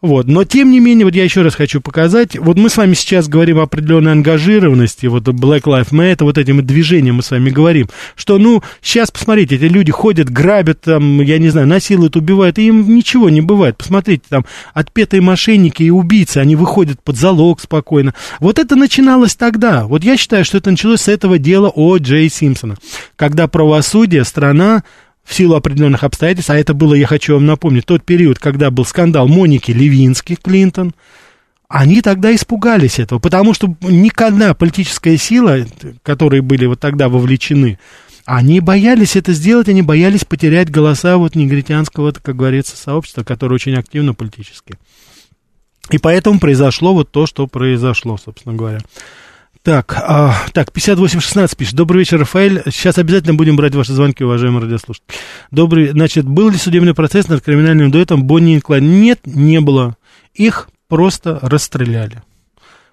Speaker 2: Вот. Но, тем не менее, вот я еще раз хочу показать, вот мы с вами сейчас говорим о определенной ангажированности, вот Black Lives Matter, вот этим движением мы с вами говорим, что ну, сейчас, посмотрите, эти люди ходят, грабят, там, я не знаю, насилуют, убивают, и им ничего не бывает. Посмотрите, там, отпетые мошенники и убийцы, они выходят под залог спокойно. Вот это начиналось тогда. Вот я считаю, что это началось с этого дела о Джей Симпсона, когда правосудие, страна в силу определенных обстоятельств, а это было, я хочу вам напомнить, тот период, когда был скандал Моники Левински, Клинтон, они тогда испугались этого, потому что никогда политическая сила, которые были вот тогда вовлечены они боялись это сделать, они боялись потерять голоса вот негритянского, как говорится, сообщества, которое очень активно политически. И поэтому произошло вот то, что произошло, собственно говоря. Так, а, так, 5816 пишет. Добрый вечер, Рафаэль. Сейчас обязательно будем брать ваши звонки, уважаемые радиослушатели. Добрый, значит, был ли судебный процесс над криминальным дуэтом Бонни и Клайд? Нет, не было. Их просто расстреляли.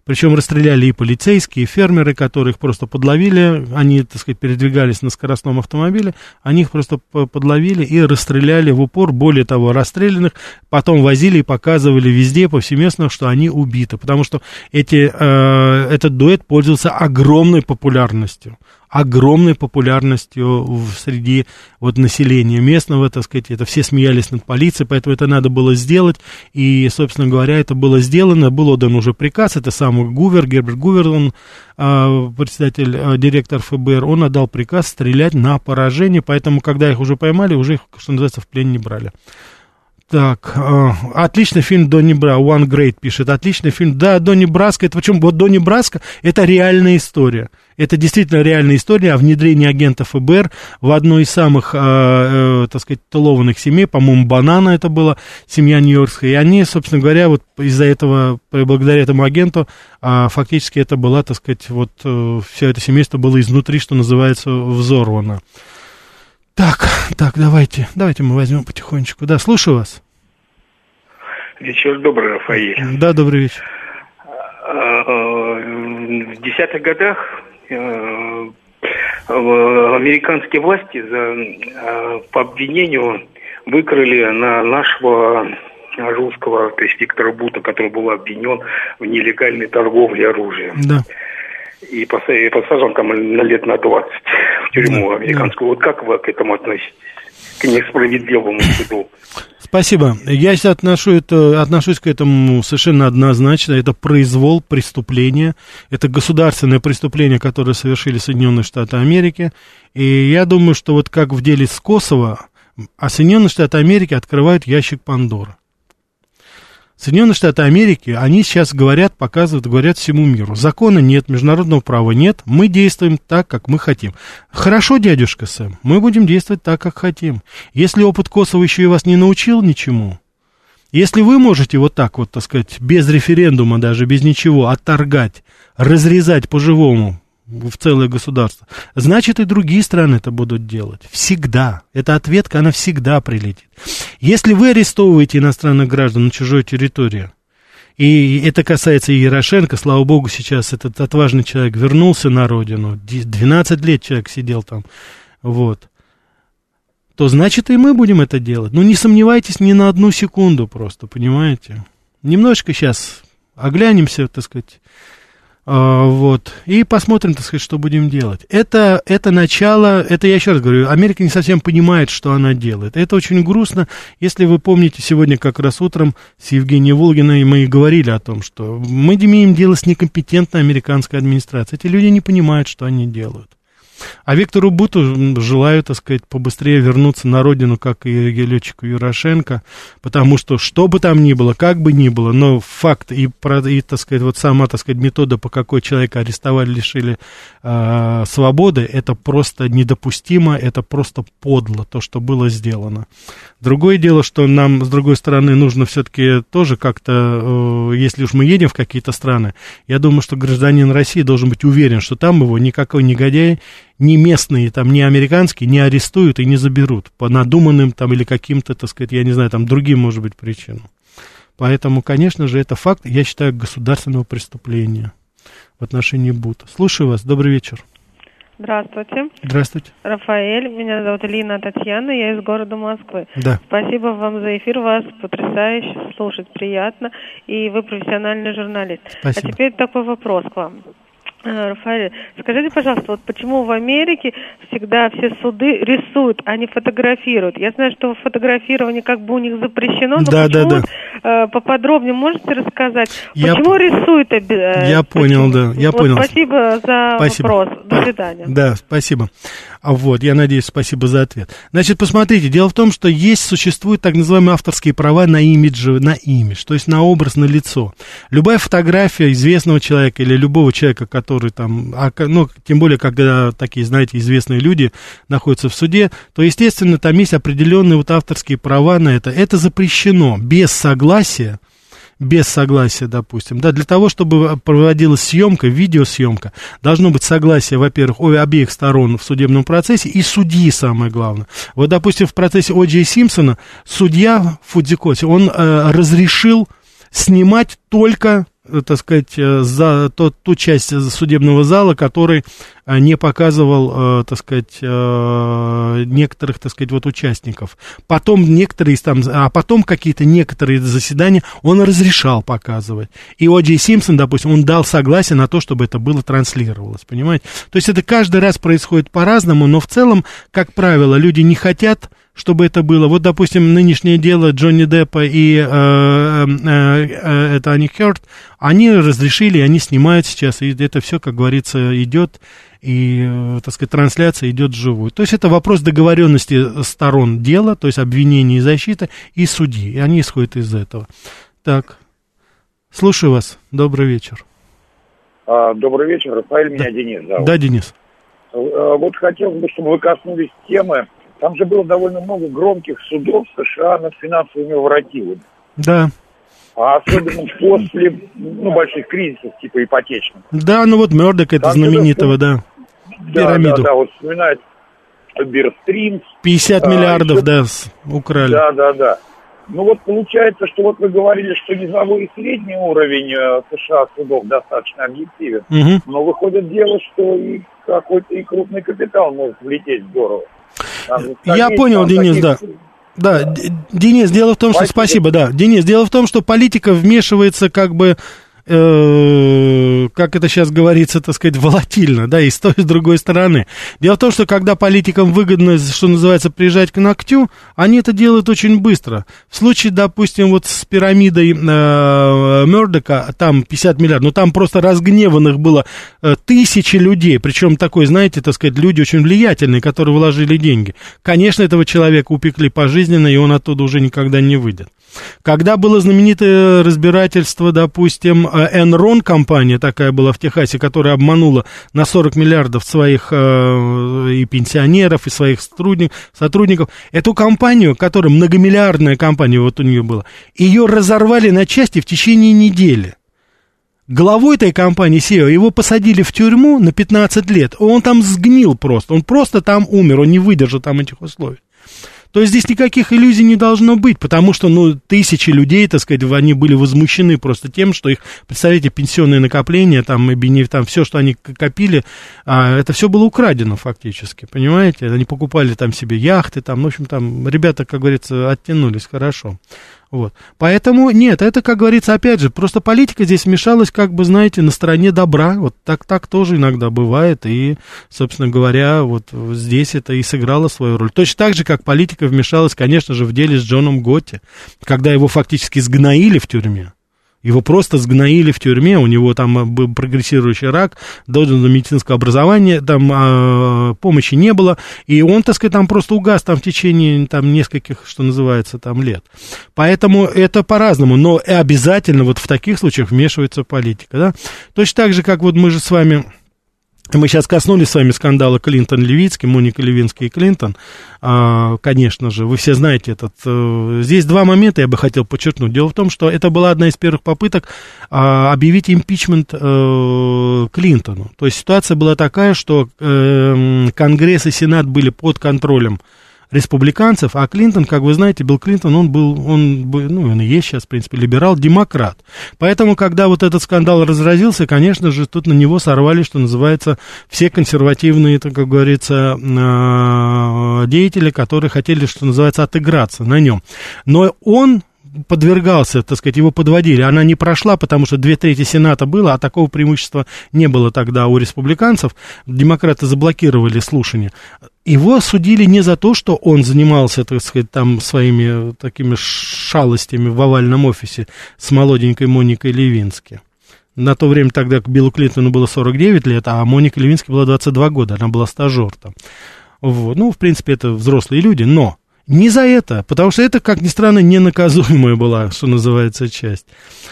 Speaker 2: Причем расстреляли и полицейские, и фермеры, которых просто подловили. Они, так сказать, передвигались на скоростном автомобиле. Они их просто подловили и расстреляли в упор. Более того, расстрелянных потом возили и показывали везде, повсеместно, что они убиты. Потому что эти, э, этот дуэт пользовался огромной популярностью огромной популярностью в среди вот населения местного, так сказать, это все смеялись над полицией, поэтому это надо было сделать, и, собственно говоря, это было сделано, был отдан уже приказ, это сам Гувер, Герберт Гувер, он а, председатель, а, директор ФБР, он отдал приказ стрелять на поражение, поэтому, когда их уже поймали, уже их, что называется, в плен не брали. Так, э, отличный фильм Донни Бра, One Great пишет, отличный фильм. Да, Донни Браска, это почему? Вот Донни Браска, это реальная история. Это действительно реальная история о внедрении агентов ФБР в одну из самых, э, э, так сказать, тылованных семей, по-моему, Банана это была, семья Нью-Йоркская. И они, собственно говоря, вот из-за этого, благодаря этому агенту, э, фактически это была, так сказать, вот э, все это семейство было изнутри, что называется, взорвано. Так, так, давайте, давайте мы возьмем потихонечку. Да, слушаю вас.
Speaker 8: Вечер добрый, Рафаэль.
Speaker 2: Да, добрый вечер.
Speaker 8: А, в десятых годах американские власти за, а, по обвинению выкрали на нашего русского, то есть Виктора Бута, который был обвинен в нелегальной торговле оружием.
Speaker 2: Да.
Speaker 8: И посажен там на лет на 20 в тюрьму да, американскую. Да. Вот как вы к этому относитесь? К несправедливому суду?
Speaker 2: Спасибо. Я отношу это, отношусь к этому совершенно однозначно. Это произвол, преступление. Это государственное преступление, которое совершили Соединенные Штаты Америки. И я думаю, что вот как в деле с Косово, а Соединенные Штаты Америки открывают ящик Пандоры. Соединенные Штаты Америки, они сейчас говорят, показывают, говорят всему миру. Закона нет, международного права нет, мы действуем так, как мы хотим. Хорошо, дядюшка Сэм, мы будем действовать так, как хотим. Если опыт Косово еще и вас не научил ничему, если вы можете вот так вот, так сказать, без референдума даже, без ничего, отторгать, разрезать по-живому в целое государство, значит и другие страны это будут делать. Всегда. Эта ответка, она всегда прилетит. Если вы арестовываете иностранных граждан на чужой территории, и это касается и Ярошенко, слава богу, сейчас этот отважный человек вернулся на родину, 12 лет человек сидел там, вот, то значит и мы будем это делать. Ну, не сомневайтесь ни на одну секунду просто, понимаете? Немножко сейчас оглянемся, так сказать, вот. И посмотрим, так сказать, что будем делать. Это, это начало, это я еще раз говорю, Америка не совсем понимает, что она делает. Это очень грустно. Если вы помните, сегодня как раз утром с Евгением Волгиной мы и говорили о том, что мы имеем дело с некомпетентной американской администрацией. Эти люди не понимают, что они делают. А Виктору Буту желаю, так сказать, побыстрее вернуться на родину, как и летчику Юрошенко, потому что что бы там ни было, как бы ни было, но факт и, и так сказать, вот сама, так сказать, метода, по какой человека арестовали, лишили э, свободы, это просто недопустимо, это просто подло, то, что было сделано. Другое дело, что нам, с другой стороны, нужно все-таки тоже как-то, э, если уж мы едем в какие-то страны, я думаю, что гражданин России должен быть уверен, что там его никакой негодяй ни местные, там, ни американские не арестуют и не заберут по надуманным там или каким-то, так сказать, я не знаю, там другим, может быть, причинам. Поэтому, конечно же, это факт, я считаю, государственного преступления в отношении Бута. Слушаю вас, добрый вечер.
Speaker 9: Здравствуйте.
Speaker 2: Здравствуйте.
Speaker 9: Рафаэль, меня зовут Лина Татьяна, я из города Москвы.
Speaker 2: Да.
Speaker 9: Спасибо вам за эфир, вас потрясающе слушать, приятно, и вы профессиональный журналист.
Speaker 2: Спасибо.
Speaker 9: А теперь такой вопрос к вам. Э, Рафаэль, скажите, пожалуйста, вот почему в Америке всегда все суды рисуют, а не фотографируют? Я знаю, что фотографирование как бы у них запрещено, но
Speaker 2: да,
Speaker 9: почему,
Speaker 2: да, да.
Speaker 9: Э, поподробнее можете рассказать,
Speaker 2: я
Speaker 9: почему рисуют? Э,
Speaker 2: я понял, да, я
Speaker 9: вот
Speaker 2: понял.
Speaker 9: Спасибо за
Speaker 2: спасибо.
Speaker 9: вопрос. До свидания.
Speaker 2: Да, спасибо. А вот, я надеюсь, спасибо за ответ. Значит, посмотрите, дело в том, что есть, существуют так называемые авторские права на имидж, на имидж, то есть на образ, на лицо. Любая фотография известного человека или любого человека, который там, а, ну, тем более, когда такие, знаете, известные люди находятся в суде, то, естественно, там есть определенные вот авторские права на это. Это запрещено без согласия без согласия, допустим, да, для того, чтобы проводилась съемка, видеосъемка, должно быть согласие, во-первых, у обеих сторон в судебном процессе и судьи, самое главное. Вот, допустим, в процессе О. Джей Симпсона судья Фудзикоси, он э, разрешил снимать только так сказать, э, за тот, ту часть судебного зала, который э, не показывал, так сказать, некоторых, так сказать, вот участников. Потом некоторые там, а потом какие-то некоторые заседания он разрешал показывать. И О. Джей Симпсон, допустим, он дал согласие на то, чтобы это было транслировалось, понимаете? То есть это каждый раз происходит по-разному, но в целом, как правило, люди не хотят чтобы это было. Вот, допустим, нынешнее дело Джонни Деппа и э, э, э, это они Хёрд, они разрешили, они снимают сейчас, и это все, как говорится, идет, и, э, так сказать, трансляция идет вживую. То есть это вопрос договоренности сторон дела, то есть обвинения и защита, и судьи, и они исходят из этого. Так, слушаю вас, добрый вечер.
Speaker 10: А, добрый вечер, Рафаэль, меня да. Денис зовут.
Speaker 2: Да, Денис.
Speaker 10: Э, вот хотелось бы, чтобы вы коснулись темы там же было довольно много громких судов США над финансовыми воротилами.
Speaker 2: Да.
Speaker 10: А особенно после ну, больших кризисов, типа ипотечных.
Speaker 2: Да, ну вот Мердок это Там знаменитого, да.
Speaker 10: Да, Пирамиду. да, да, вот вспоминает Бирстрим.
Speaker 2: 50 а, миллиардов, еще... да, украли.
Speaker 10: Да, да, да. Ну вот получается, что вот вы говорили, что низовой и средний уровень э, США судов достаточно объективен. Угу. Но выходит дело, что и какой-то и крупный капитал может влететь здорово.
Speaker 2: Я понял, Денис, да. Да, Денис, дело в том, что... Спасибо, да. Денис, дело в том, что политика вмешивается как бы э, как это сейчас говорится, так сказать, волатильно, да, и с той, и с другой стороны. Дело в том, что когда политикам выгодно, что называется, приезжать к ногтю, они это делают очень быстро. В случае, допустим, вот с пирамидой э, Мердока, там 50 миллиардов, ну там просто разгневанных было э, тысячи людей, причем такой, знаете, так сказать, люди очень влиятельные, которые вложили деньги. Конечно, этого человека упекли пожизненно, и он оттуда уже никогда не выйдет. Когда было знаменитое разбирательство, допустим, Enron компания такая была в Техасе, которая обманула на 40 миллиардов своих э, и пенсионеров, и своих сотрудников, эту компанию, которая многомиллиардная компания вот у нее была, ее разорвали на части в течение недели. Главой этой компании SEO его посадили в тюрьму на 15 лет. Он там сгнил просто. Он просто там умер. Он не выдержал там этих условий. То здесь никаких иллюзий не должно быть, потому что, ну, тысячи людей, так сказать, они были возмущены просто тем, что их, представляете, пенсионные накопления, там, там все, что они копили, а, это все было украдено фактически, понимаете? Они покупали там себе яхты, там, в общем, там, ребята, как говорится, оттянулись хорошо. Вот. Поэтому, нет, это, как говорится, опять же, просто политика здесь вмешалась, как бы, знаете, на стороне добра. Вот так, так тоже иногда бывает. И, собственно говоря, вот здесь это и сыграло свою роль. Точно так же, как политика вмешалась, конечно же, в деле с Джоном Готти, когда его фактически сгноили в тюрьме. Его просто сгноили в тюрьме, у него там э, был прогрессирующий рак, должен до медицинского образования, там а, помощи не было, и он, так сказать, там просто угас там в течение там нескольких, что называется, там лет. Поэтому это по-разному, но обязательно вот в таких случаях вмешивается политика, да. Точно так же, как вот мы же с вами мы сейчас коснулись с вами скандала Клинтон-Левицкий, Моника Левинский и Клинтон. А, конечно же, вы все знаете этот. Э, здесь два момента я бы хотел подчеркнуть. Дело в том, что это была одна из первых попыток а, объявить импичмент а, Клинтону. То есть ситуация была такая, что а, Конгресс и Сенат были под контролем республиканцев, а Клинтон, как вы знаете, Билл Клинтон, он был, он, ну, он и есть сейчас, в принципе, либерал-демократ. Поэтому, когда вот этот скандал разразился, конечно же, тут на него сорвали, что называется, все консервативные, так как говорится, а, деятели, которые хотели, что называется, отыграться на нем. Но он подвергался, так сказать, его подводили. Она не прошла, потому что две трети Сената было, а такого преимущества не было тогда у республиканцев. Демократы заблокировали слушание. Его судили не за то, что он занимался, так сказать, там своими такими шалостями в овальном офисе с молоденькой Моникой Левински. На то время тогда к Биллу Клинтону было 49 лет, а Моника Левински было 22 года, она была стажер там. Вот. Ну, в принципе, это взрослые люди, но не за это, потому что это, как ни странно, ненаказуемая была, что называется, часть.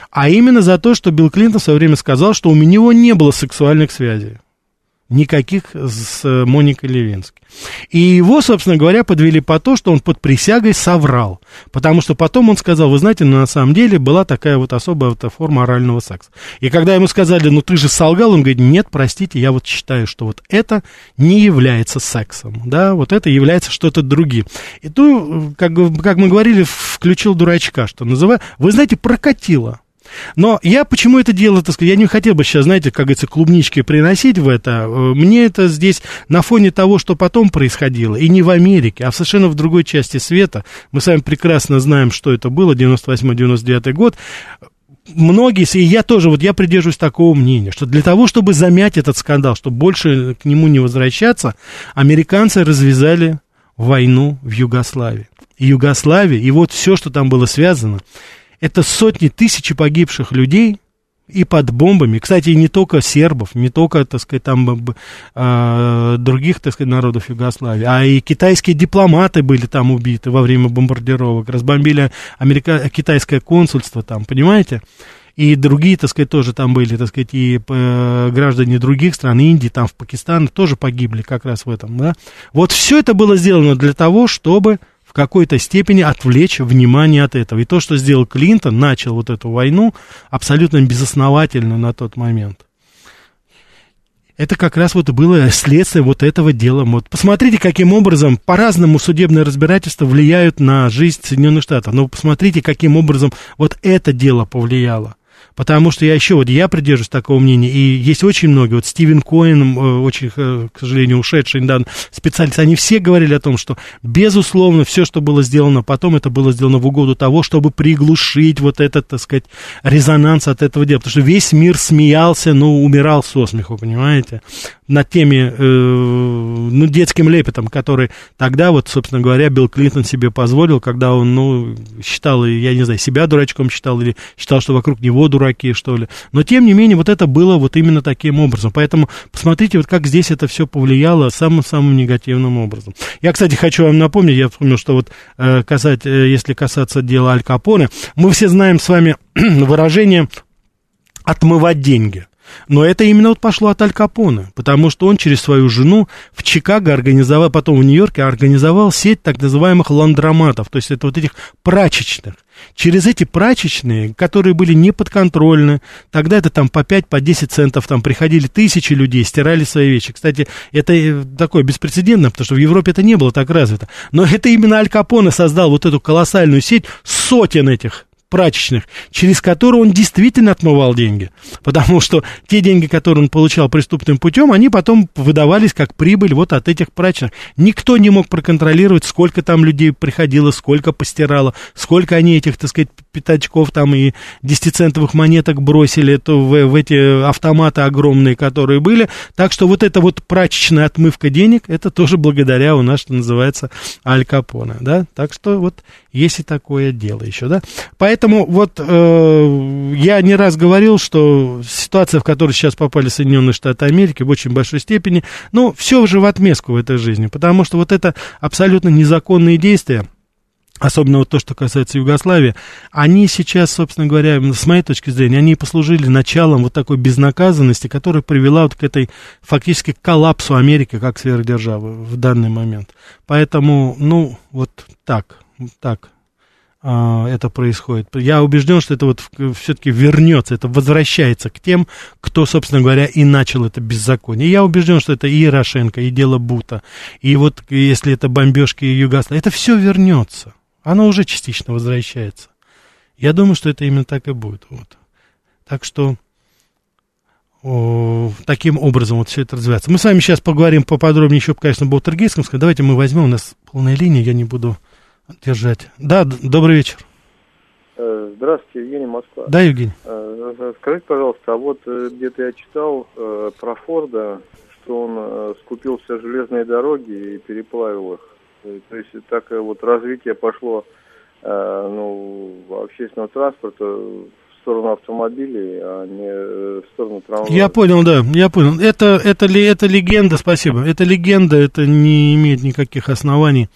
Speaker 2: А именно за то, что Билл Клинтон в свое время сказал, что у него не было сексуальных связей. Никаких с э, Моникой Левински. И его, собственно говоря, подвели по то, что он под присягой соврал. Потому что потом он сказал, вы знаете, ну, на самом деле была такая вот особая вот форма орального секса. И когда ему сказали, ну ты же солгал, он говорит, нет, простите, я вот считаю, что вот это не является сексом, да, вот это является что-то другим. И то, как, как мы говорили, включил дурачка, что называю, вы знаете, прокатило. Но я почему это делаю, так сказать, я не хотел бы сейчас, знаете, как говорится, клубнички приносить в это. Мне это здесь на фоне того, что потом происходило, и не в Америке, а совершенно в другой части света. Мы с вами прекрасно знаем, что это было, 98-99 год многие, и я тоже, вот я придерживаюсь такого мнения, что для того, чтобы замять этот скандал, чтобы больше к нему не возвращаться, американцы развязали войну в Югославии. И Югославия, и вот все, что там было связано, это сотни тысяч погибших людей, и под бомбами. Кстати, не только сербов, не только, так сказать, там э, других, так сказать, народов Югославии, а и китайские дипломаты были там убиты во время бомбардировок, разбомбили Америка... китайское консульство там, понимаете? И другие, так сказать, тоже там были, так сказать, и э, граждане других стран, Индии, там в Пакистане тоже погибли как раз в этом, да. Вот все это было сделано для того, чтобы в какой-то степени отвлечь внимание от этого. И то, что сделал Клинтон, начал вот эту войну абсолютно безосновательно на тот момент. Это как раз вот было следствие вот этого дела. Вот посмотрите, каким образом по-разному судебные разбирательства влияют на жизнь Соединенных Штатов. Но посмотрите, каким образом вот это дело повлияло. Потому что я еще, вот я придерживаюсь такого мнения, и есть очень многие, вот Стивен Коэн, э, очень, э, к сожалению, ушедший недавно специалист, они все говорили о том, что, безусловно, все, что было сделано потом, это было сделано в угоду того, чтобы приглушить вот этот, так сказать, резонанс от этого дела. Потому что весь мир смеялся, но умирал со смеху, понимаете? Над теми, э, ну, детским лепетом, который тогда, вот, собственно говоря, Билл Клинтон себе позволил, когда он, ну, считал, я не знаю, себя дурачком считал или считал, что вокруг него дураки, что ли. Но, тем не менее, вот это было вот именно таким образом. Поэтому посмотрите, вот как здесь это все повлияло самым-самым негативным образом. Я, кстати, хочу вам напомнить, я вспомнил, что вот э, касать, э, если касаться дела Аль Капоне, мы все знаем с вами выражение «отмывать деньги». Но это именно вот пошло от Аль Капоне, потому что он через свою жену в Чикаго организовал, потом в Нью-Йорке организовал сеть так называемых ландроматов, то есть это вот этих прачечных. Через эти прачечные, которые были неподконтрольны, тогда это там по 5, по 10 центов, там приходили тысячи людей, стирали свои вещи. Кстати, это э, такое беспрецедентно, потому что в Европе это не было так развито. Но это именно Аль Капоне создал вот эту колоссальную сеть сотен этих прачечных, через которые он действительно отмывал деньги. Потому что те деньги, которые он получал преступным путем, они потом выдавались как прибыль вот от этих прачечных. Никто не мог проконтролировать, сколько там людей приходило, сколько постирало, сколько они этих, так сказать, пятачков там и десятицентовых монеток бросили то в, в эти автоматы огромные, которые были. Так что вот эта вот прачечная отмывка денег, это тоже благодаря у нас, что называется, Аль Капоне, да. Так что вот есть и такое дело еще, да. Поэтому вот э, я не раз говорил, что ситуация, в которую сейчас попали Соединенные Штаты Америки, в очень большой степени, ну, все уже в отместку в этой жизни, потому что вот это абсолютно незаконные действия, особенно вот то, что касается Югославии, они сейчас, собственно говоря, с моей точки зрения, они послужили началом вот такой безнаказанности, которая привела вот к этой фактически коллапсу Америки как сверхдержавы в данный момент. Поэтому, ну, вот так так а, это происходит. Я убежден, что это вот все-таки вернется, это возвращается к тем, кто, собственно говоря, и начал это беззаконие. Я убежден, что это и Ярошенко, и дело Бута, и вот если это бомбежки Югославии, это все вернется. Оно уже частично возвращается. Я думаю, что это именно так и будет. Вот. Так что о, таким образом вот все это развивается. Мы с вами сейчас поговорим поподробнее еще, конечно, об Полтергейском. Давайте мы возьмем, у нас полная линия, я не буду держать. Да, добрый вечер.
Speaker 11: Э, здравствуйте, Евгений Москва.
Speaker 2: Да, Евгений.
Speaker 11: Э, скажите, пожалуйста, а вот э, где-то я читал про Форда, что он скупил все железные дороги и переплавил их. То есть так вот развитие пошло ну, общественного транспорта сторону автомобилей, а не э, в сторону трамвая.
Speaker 2: Я понял, да, я понял. Это, это, ли, это легенда, спасибо. Это легенда, это не имеет никаких оснований.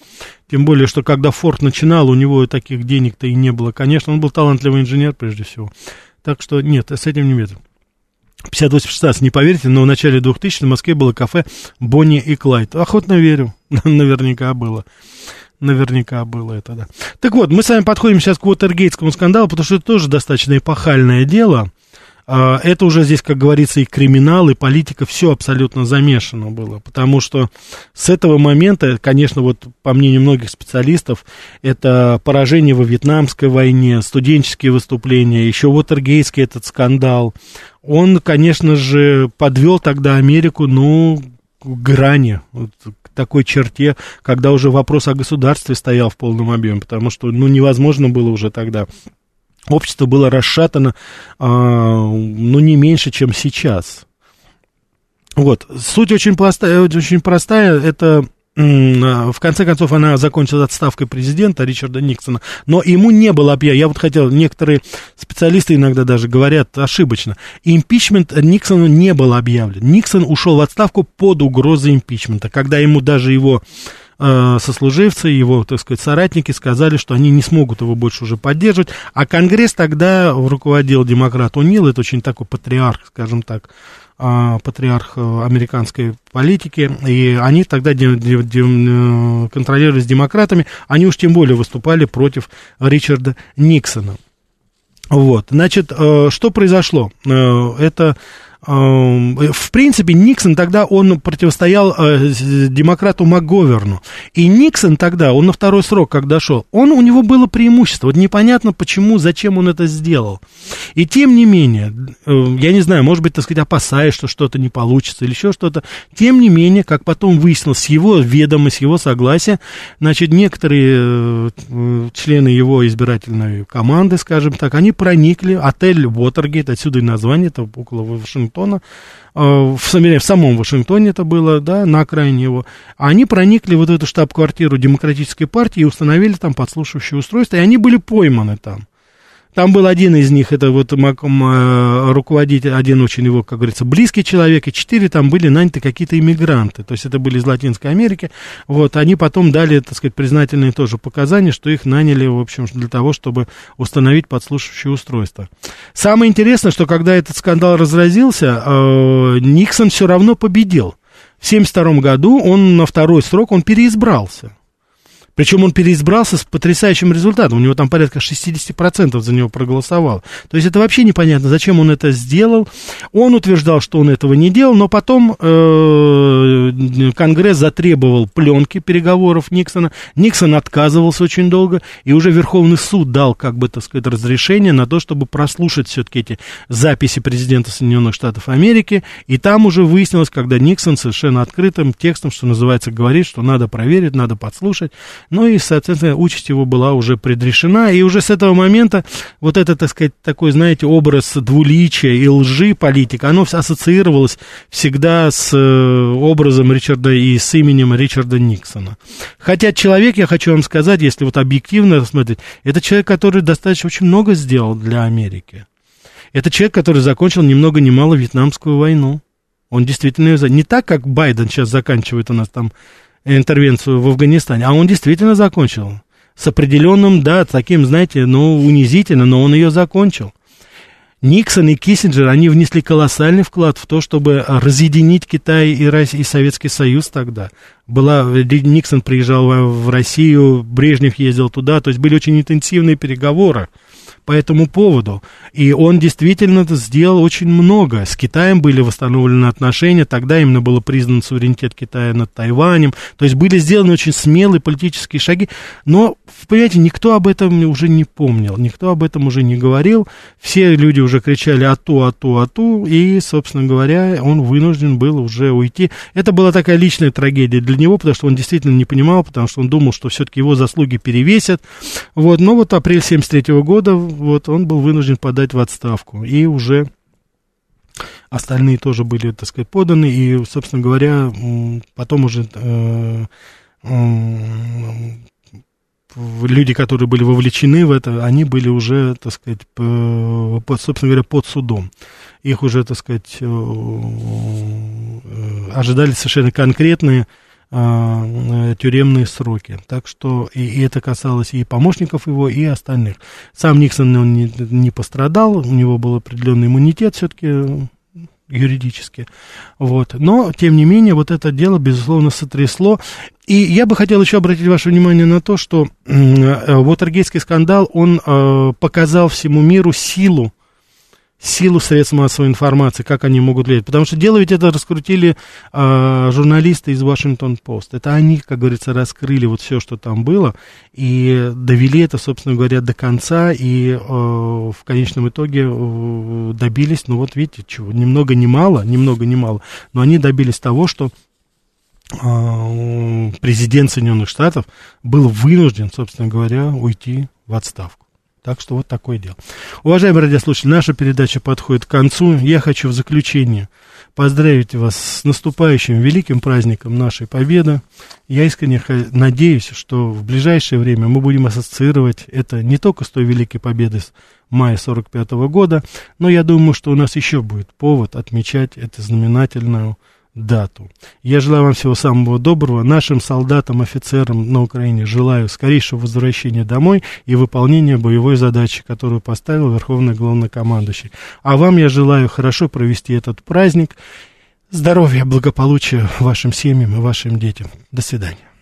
Speaker 2: Тем более, что когда Форд начинал, у него таких денег-то и не было. Конечно, он был талантливый инженер, прежде всего. Так что нет, с этим не метр. 58-16, не поверите, но в начале 2000 в Москве было кафе Бонни и Клайд. Охотно верю, наверняка было. Наверняка было это, да. Так вот, мы с вами подходим сейчас к Уотергейтскому скандалу, потому что это тоже достаточно эпохальное дело. а, это уже здесь, как говорится, и криминал, и политика, все абсолютно замешано было, потому что с этого момента, конечно, вот по мнению многих специалистов, это поражение во Вьетнамской войне, студенческие выступления, еще Уотергейский этот скандал, он, конечно же, подвел тогда Америку, ну, к грани, вот, такой черте, когда уже вопрос о государстве стоял в полном объеме, потому что, ну, невозможно было уже тогда. Общество было расшатано, а, ну, не меньше, чем сейчас. Вот, суть очень простая, очень простая, это в конце концов, она закончилась отставкой президента Ричарда Никсона, но ему не было объявлено, я вот хотел, некоторые специалисты иногда даже говорят ошибочно, импичмент Никсону не был объявлен. Никсон ушел в отставку под угрозой импичмента, когда ему даже его Э, сослуживцы, его, так сказать, соратники сказали, что они не смогут его больше уже поддерживать, а Конгресс тогда руководил демократ Унил, это очень такой патриарх, скажем так, патриарх э, американской политики, и они тогда де, контролировались демократами, они уж тем более выступали против Ричарда Никсона. Вот, значит, что произошло? Это в принципе, Никсон тогда, он противостоял э, демократу МакГоверну. И Никсон тогда, он на второй срок, когда шел, он, у него было преимущество. Вот непонятно, почему, зачем он это сделал. И тем не менее, э, я не знаю, может быть, так сказать, опасаясь, что что-то не получится или еще что-то, тем не менее, как потом выяснилось, с его ведома, с его согласия, значит, некоторые э, члены его избирательной команды, скажем так, они проникли, отель Уотергейт, отсюда и название, это около Вашингтона, Вашингтона, э, в, в самом Вашингтоне это было, да, на окраине его, они проникли в вот эту штаб-квартиру Демократической партии и установили там подслушивающее устройство, и они были пойманы там. Там был один из них, это вот руководитель, один очень его, как говорится, близкий человек, и четыре там были наняты какие-то иммигранты, то есть это были из Латинской Америки, вот, они потом дали, так сказать, признательные тоже показания, что их наняли, в общем, для того, чтобы установить подслушивающее устройство. Самое интересное, что когда этот скандал разразился, э, Никсон все равно победил. В 1972 году он на второй срок, он переизбрался. Причем он переизбрался с потрясающим результатом. У него там порядка 60% за него проголосовало. То есть это вообще непонятно, зачем он это сделал. Он утверждал, что он этого не делал, но потом э, Конгресс затребовал пленки переговоров Никсона. Никсон отказывался очень долго, и уже Верховный суд дал, как бы, так сказать, разрешение на то, чтобы прослушать все-таки эти записи президента Соединенных Штатов Америки. И там уже выяснилось, когда Никсон совершенно открытым текстом, что называется, говорит, что надо проверить, надо подслушать. Ну и, соответственно, участь его была уже предрешена, и уже с этого момента вот это, так сказать, такой, знаете, образ двуличия и лжи политика, оно ассоциировалось всегда с э, образом Ричарда и с именем Ричарда Никсона. Хотя человек, я хочу вам сказать, если вот объективно рассмотреть, это человек, который достаточно очень много сделал для Америки. Это человек, который закончил ни много ни мало Вьетнамскую войну. Он действительно ее... Не так, как Байден сейчас заканчивает у нас там интервенцию в Афганистане, а он действительно закончил. С определенным, да, таким, знаете, ну, унизительно, но он ее закончил. Никсон и Киссинджер, они внесли колоссальный вклад в то, чтобы разъединить Китай и, Россия, и Советский Союз тогда. Была, Никсон приезжал в Россию, Брежнев ездил туда, то есть были очень интенсивные переговоры по этому поводу. И он действительно сделал очень много. С Китаем были восстановлены отношения, тогда именно был признан суверенитет Китая над Тайванем. То есть были сделаны очень смелые политические шаги. Но, понимаете, никто об этом уже не помнил, никто об этом уже не говорил. Все люди уже кричали «ату, ату, ату», и, собственно говоря, он вынужден был уже уйти. Это была такая личная трагедия для него, потому что он действительно не понимал, потому что он думал, что все-таки его заслуги перевесят. Вот, но вот апрель 73 года вот он был вынужден подать в отставку. И уже остальные тоже были, так сказать, поданы. И, собственно говоря, потом уже э, люди, которые были вовлечены в это, они были уже, так сказать, по, собственно говоря, под судом. Их уже, так сказать, э, э, ожидали совершенно конкретные а, э, тюремные сроки. Так что и, и это касалось и помощников его, и остальных. Сам Никсон он не, не пострадал, у него был определенный иммунитет все-таки э, юридически. Вот. Но, тем не менее, вот это дело, безусловно, сотрясло. И я бы хотел еще обратить ваше внимание на то, что э, Уотергейский скандал, он э, показал всему миру силу силу средств массовой информации, как они могут влиять. Потому что дело ведь это раскрутили э, журналисты из Вашингтон-Пост. Это они, как говорится, раскрыли вот все, что там было, и довели это, собственно говоря, до конца, и э, в конечном итоге э, добились, ну вот видите, чего, ни много ни мало, ни много ни мало, но они добились того, что президент Соединенных Штатов был вынужден, собственно говоря, уйти в отставку. Так что вот такое дело. Уважаемые радиослушатели, наша передача подходит к концу. Я хочу в заключение поздравить вас с наступающим великим праздником нашей Победы. Я искренне надеюсь, что в ближайшее время мы будем ассоциировать это не только с той великой победой с мая 45 года, но я думаю, что у нас еще будет повод отмечать эту знаменательную дату. Я желаю вам всего самого доброго. Нашим солдатам, офицерам на Украине желаю скорейшего возвращения домой и выполнения боевой задачи, которую поставил Верховный Главнокомандующий. А вам я желаю хорошо провести этот праздник. Здоровья, благополучия вашим семьям и вашим детям. До свидания.